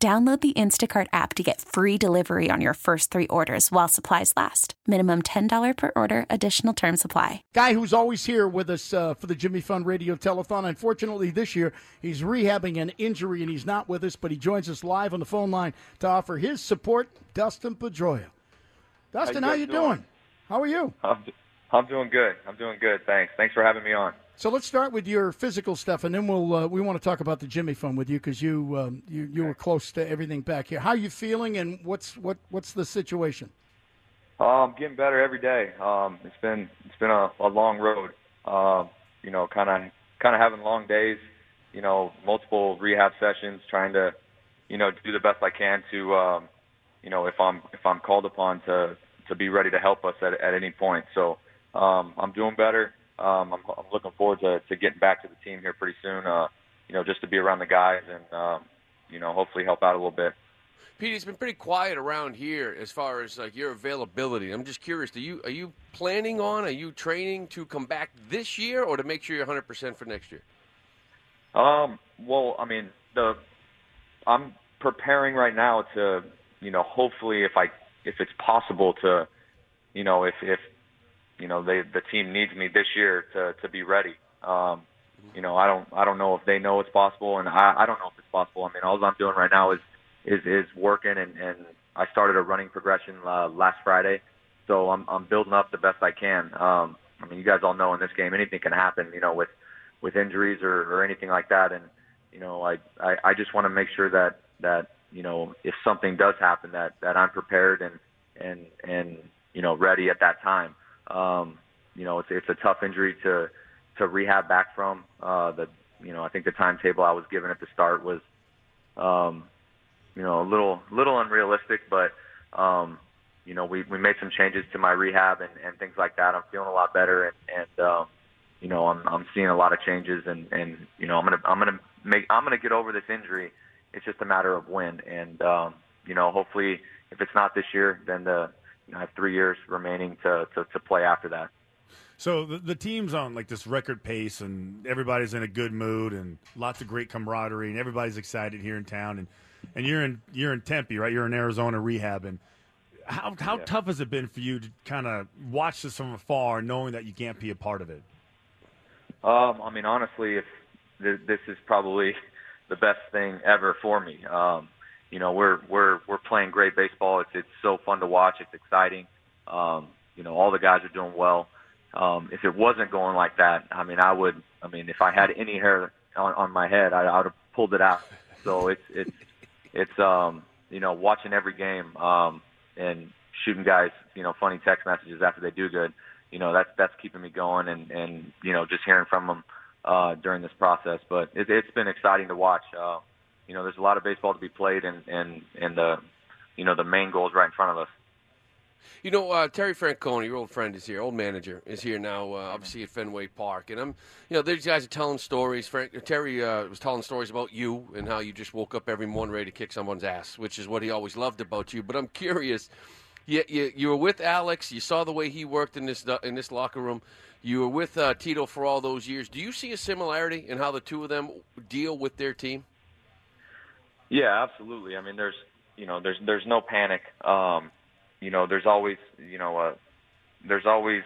Download the Instacart app to get free delivery on your first three orders while supplies last. Minimum $10 per order, additional term supply. Guy who's always here with us uh, for the Jimmy Fund Radio Telethon. Unfortunately, this year he's rehabbing an injury and he's not with us, but he joins us live on the phone line to offer his support, Dustin Pedroia. Dustin, how how you, you doing? doing? How are you? I'm, doing good. I'm doing good. Thanks. Thanks for having me on. So let's start with your physical stuff, and then we'll uh, we want to talk about the Jimmy Fund with you because you um, you you were close to everything back here. How are you feeling, and what's what what's the situation? I'm um, getting better every day. Um, it's been it's been a, a long road. Um, you know, kind of kind of having long days. You know, multiple rehab sessions, trying to, you know, do the best I can to, um, you know, if I'm if I'm called upon to to be ready to help us at at any point. So um, I'm doing better. Um, I'm, I'm looking forward to, to getting back to the team here pretty soon. Uh, you know, just to be around the guys and um, you know, hopefully help out a little bit. Pete, it's been pretty quiet around here as far as like your availability. I'm just curious. Do you are you planning on? Are you training to come back this year, or to make sure you're 100 percent for next year? Um, well, I mean, the I'm preparing right now to, you know, hopefully if I if it's possible to, you know, if if you know they the team needs me this year to to be ready. Um, you know, I don't I don't know if they know it's possible, and I I don't know if it's possible. I mean, all I'm doing right now is is is working, and and I started a running progression uh, last Friday, so I'm I'm building up the best I can. Um, I mean, you guys all know in this game anything can happen. You know, with with injuries or, or anything like that. And you know, I I, I just want to make sure that that you know if something does happen that that I'm prepared and and and you know ready at that time. Um, you know, it's it's a tough injury to to rehab back from. Uh, the you know I think the timetable I was given at the start was um, you know a little little unrealistic, but um, you know we we made some changes to my rehab and and things like that. I'm feeling a lot better and and um, you know, I'm I'm seeing a lot of changes, and and you know, I'm gonna I'm gonna make I'm gonna get over this injury. It's just a matter of when, and um, you know, hopefully, if it's not this year, then the I have three years remaining to to, to play after that. So the, the team's on like this record pace, and everybody's in a good mood, and lots of great camaraderie, and everybody's excited here in town. And and you're in you're in Tempe, right? You're in Arizona rehabbing. How how Yeah. tough has it been for you to kind of watch this from afar, knowing that you can't be a part of it? Um, I mean, honestly, if th- this is probably the best thing ever for me. Um, you know, we're we're we're playing great baseball. It's it's so fun to watch. It's exciting. Um, you know, all the guys are doing well. Um, if it wasn't going like that, I mean, I would. I mean, if I had any hair on, on my head, I, I would have pulled it out. So it's it's it's um you know watching every game um and shooting guys you know funny text messages after they do good. You know that's that's keeping me going and and you know just hearing from them uh, during this process. But it, it's been exciting to watch. Uh, you know, there's a lot of baseball to be played, and and and the you know the main goal is right in front of us. You know, uh, Terry Francona, your old friend, is here. Old manager is here now, uh, obviously at Fenway Park, and I'm, you know, these guys are telling stories. Frank Terry uh, was telling stories about you and how you just woke up every morning ready to kick someone's ass, which is what he always loved about you. But I'm curious. You, you, you were with Alex. You saw the way he worked in this in this locker room. You were with uh, Tito for all those years. Do you see a similarity in how the two of them deal with their team? Yeah, absolutely. I mean, there's you know, there's there's no panic. Um, you know, there's always you know, uh, there's always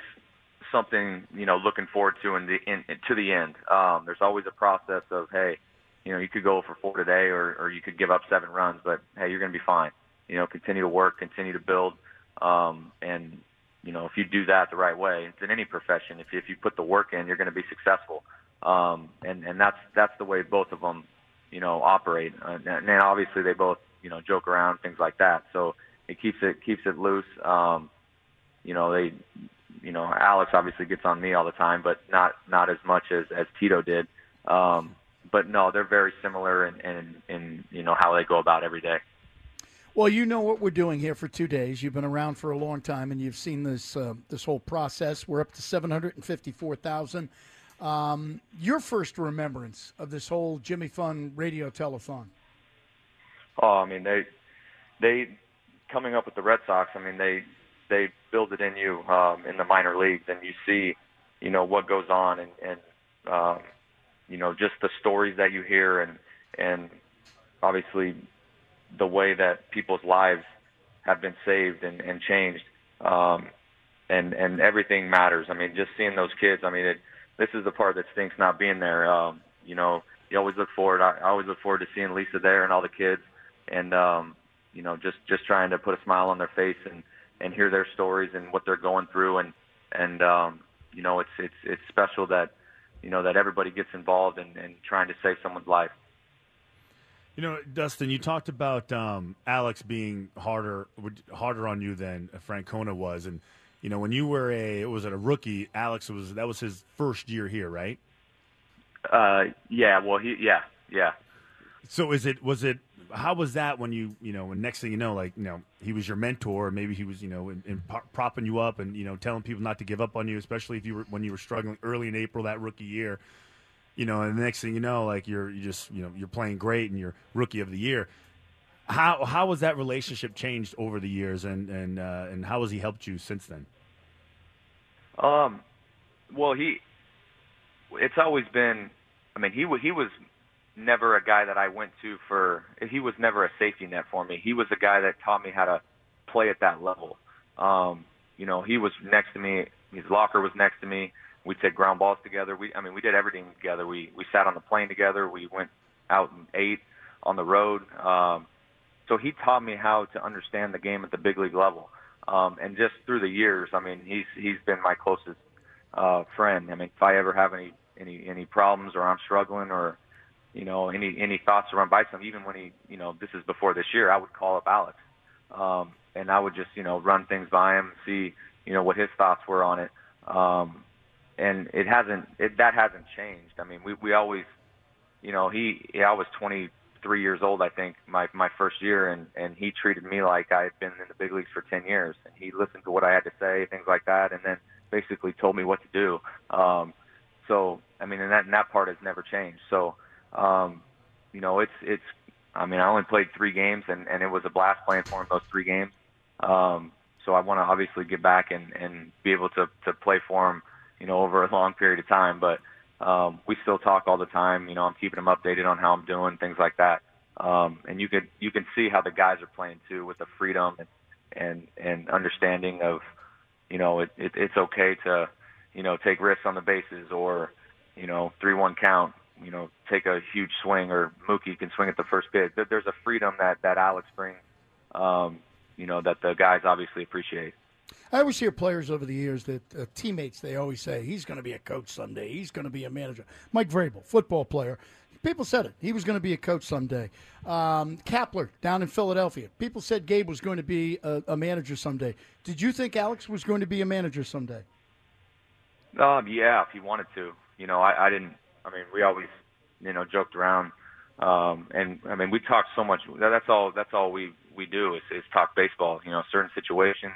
something you know looking forward to in the in, to the end. Um, there's always a process of hey, you know, you could go for four today, or or you could give up seven runs, but hey, you're going to be fine. You know, continue to work, continue to build, um, and you know, if you do that the right way, it's in any profession. If you, if you put the work in, you're going to be successful. Um, and and that's that's the way both of them, you know, operate. Uh, and then obviously they both, you know, joke around things like that. So it keeps it keeps it loose. Um, you know, they, you know, Alex obviously gets on me all the time, but not not as much as as Tito did. Um, but no, they're very similar in, in in you know how they go about every day. Well, you know what we're doing here for two days. You've been around for a long time, and you've seen this uh, this whole process. We're up to seven hundred and fifty four thousand. Um, your first remembrance of this whole Jimmy Fund radio telethon? Oh, I mean they they coming up with the Red Sox. I mean they they build it in you um, in the minor leagues, and you see you know what goes on, and and um, you know just the stories that you hear, and and obviously the way that people's lives have been saved and, and changed. Um, and, and everything matters. I mean, just seeing those kids, I mean, it, this is the part that stinks not being there. Um, you know, you always look forward. I, I always look forward to seeing Lisa there and all the kids and, um, you know, just, just trying to put a smile on their face and, and hear their stories and what they're going through. And, and, um, you know, it's, it's, it's special that, you know, that everybody gets involved in, in trying to save someone's life. You know, Dustin, you talked about um, Alex being harder harder on you than Francona was, and you know when you were a was it a rookie, Alex was that was his first year here, right? Uh, yeah. Well, he yeah yeah. So is it was it how was that when you you know when next thing you know like you know he was your mentor maybe he was you know in, in propping you up and you know telling people not to give up on you especially if you were when you were struggling early in April that rookie year you know, and the next thing you know, like you're you just you know you're playing great and you're rookie of the year. How how has that relationship changed over the years, and and uh, and how has he helped you since then? Um, well, he it's always been. I mean, he he was never a guy that I went to for. He was never a safety net for me. He was a guy that taught me how to play at that level. Um, you know, he was next to me. His locker was next to me we'd take ground balls together. We, I mean, we did everything together. We we sat on the plane together. We went out and ate on the road. Um, so he taught me how to understand the game at the big league level. Um, and just through the years, I mean, he's he's been my closest uh, friend. I mean, if I ever have any any any problems or I'm struggling or you know any any thoughts by some, even when he you know this is before this year, I would call up Alex, um, and I would just you know run things by him, see you know what his thoughts were on it. Um, and it hasn't it that hasn't changed. I mean, we we always, you know, he yeah, I was 23 years old, I think, my my first year, and and he treated me like I had been in the big leagues for 10 years. And he listened to what I had to say, things like that, and then basically told me what to do. Um, so I mean, and that and that part has never changed. So, um, you know, it's it's. I mean, I only played three games, and and it was a blast playing for him those three games. Um, so I want to obviously get back and and be able to to play for him you know, over a long period of time. But um, we still talk all the time. You know, I'm keeping him updated on how I'm doing, things like that. Um, and you could you can see how the guys are playing too, with the freedom and and, and understanding of, you know, it, it, it's okay to, you know, take risks on the bases or, you know, three one count. You know, take a huge swing, or Mookie can swing at the first pitch. There's a freedom that that Alex brings, um, you know, that the guys obviously appreciate. I always hear players over the years that uh, teammates they always say he's going to be a coach someday. He's going to be a manager. Mike Vrabel, football player. People said it. He was going to be a coach someday. Um, Kapler down in Philadelphia. People said Gabe was going to be a, a, manager someday. Did you think Alex was going to be a manager someday? Um, yeah, if he wanted to. You know, I, I didn't. I mean, we always, you know, joked around. Um, and I mean, we talked so much. That's all. That's all we we do is, is talk baseball. You know, certain situations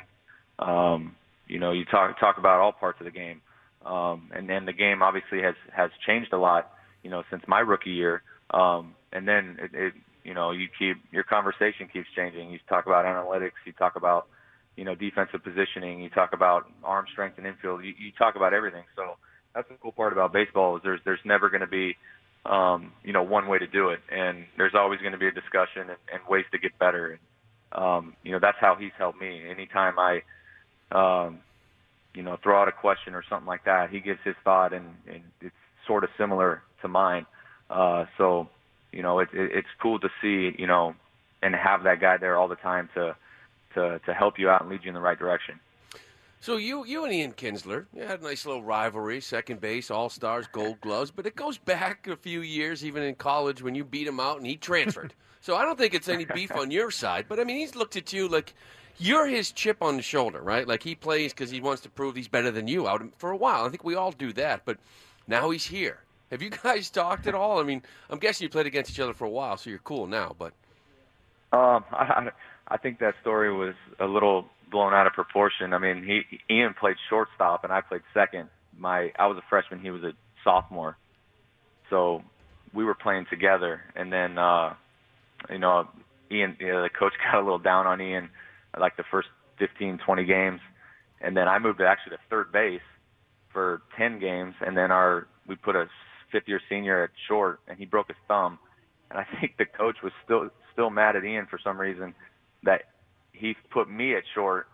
um, you know, you talk talk about all parts of the game, um, and then the game obviously has has changed a lot. You know, since my rookie year, um, and then it, it you know you keep your conversation keeps changing. You talk about analytics. You talk about you know defensive positioning. You talk about arm strength and infield. You, you talk about everything. So that's the cool part about baseball is there's there's never going to be um, you know one way to do it, and there's always going to be a discussion and, and ways to get better. And um, you know that's how he's helped me. Anytime I um, you know, throw out a question or something like that. He gives his thought, and, and it's sort of similar to mine. Uh, so, you know, it, it, it's cool to see, you know, and have that guy there all the time to to to help you out and lead you in the right direction. So you you and Ian Kinsler you had a nice little rivalry, second base, all stars, gold gloves, but it goes back a few years, even in college when you beat him out and he transferred. so I don't think it's any beef on your side, but I mean he's looked at you like you're his chip on the shoulder, right? Like he plays because he wants to prove he's better than you out for a while. I think we all do that, but now he's here. Have you guys talked at all? I mean, I'm guessing you played against each other for a while, so you're cool now. But um, I, I think that story was a little blown out of proportion. I mean, he Ian played shortstop and I played second. My I was a freshman, he was a sophomore. So we were playing together and then uh you know, Ian you know, the coach got a little down on Ian like the first 15 20 games and then I moved actually to third base for 10 games and then our we put a fifth year senior at short and he broke his thumb and I think the coach was still still mad at Ian for some reason that he put me at short,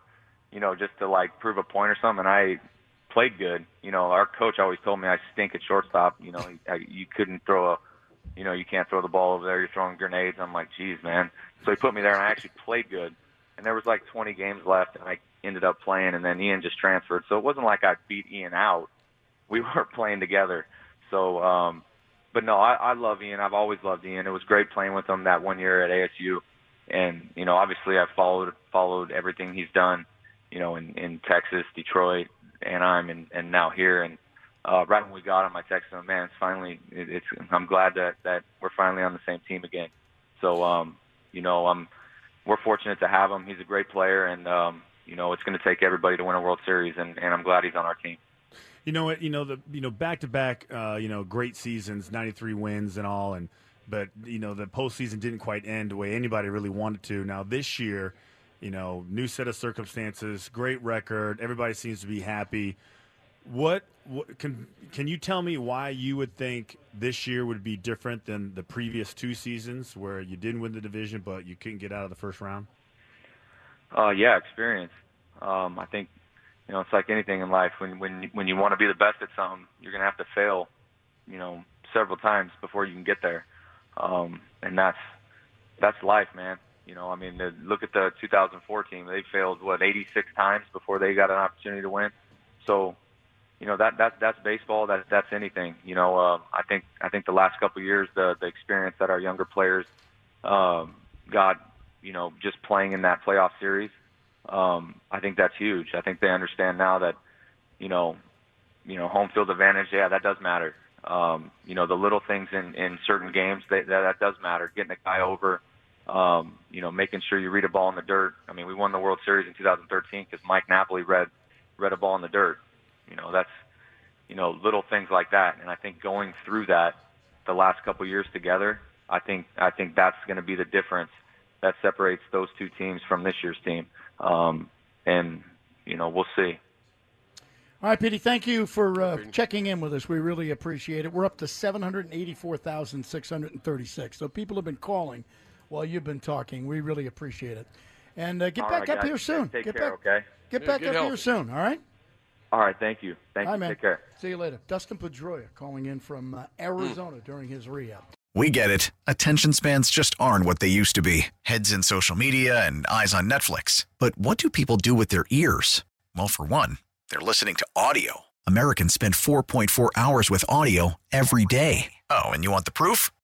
you know, just to like prove a point or something. And I played good. You know, our coach always told me I stink at shortstop. You know, I, you couldn't throw a, you know, you can't throw the ball over there. You're throwing grenades. I'm like, geez, man. So he put me there, and I actually played good. And there was like 20 games left, and I ended up playing. And then Ian just transferred, so it wasn't like I beat Ian out. We were playing together. So, um, but no, I, I love Ian. I've always loved Ian. It was great playing with him that one year at ASU and you know obviously I've followed followed everything he's done, you know in in Texas, Detroit, Anaheim, and and now here. And uh, right when we got him, I texted him, man, it's finally it, it's I'm glad that that we're finally on the same team again. So um, you know I'm we're fortunate to have him. He's a great player, and um, you know it's going to take everybody to win a World Series, and, and I'm glad he's on our team. You know what? You know the you know back to back, you know great seasons, 93 wins and all, and but you know the postseason didn't quite end the way anybody really wanted to. Now this year, you know, new set of circumstances, great record, everybody seems to be happy. What, what can can you tell me why you would think this year would be different than the previous two seasons where you didn't win the division but you couldn't get out of the first round? Uh, yeah, experience. Um, I think you know it's like anything in life. When when when you want to be the best at something, you're gonna have to fail, you know, several times before you can get there um, and that's that's life, man. You know, I mean, the, look at the 2004 team. They failed what 86 times before they got an opportunity to win. So, you know, that that that's baseball. That that's anything. You know, uh, I think I think the last couple of years, the the experience that our younger players um, got, you know, just playing in that playoff series, um, I think that's huge. I think they understand now that, you know, you know, home field advantage. Yeah, that does matter. Um, you know, the little things in, in certain games that, that, that does matter. Getting a guy over, um, you know, making sure you read a ball in the dirt. I mean, we won the World Series in 2013 because Mike Napoli read read a ball in the dirt. You know, that's you know little things like that. And I think going through that the last couple years together, I think I think that's going to be the difference that separates those two teams from this year's team. Um, and you know, we'll see. All right, Petey, thank you for uh, checking in with us. We really appreciate it. We're up to 784,636. So people have been calling while you've been talking. We really appreciate it. And uh, get all back right, up guys. here soon. Take get care, back, okay? Get Yeah, back get up here soon, all right? All right, thank you. Thank All right, you. man. Take care. See you later. Dustin Pedroia calling in from uh, Arizona during his rehab. We get it. Attention spans just aren't what they used to be heads in social media and eyes on Netflix. But what do people do with their ears? Well, for one, they're listening to audio. Americans spend 4.4 hours with audio every day. Oh, and you want the proof?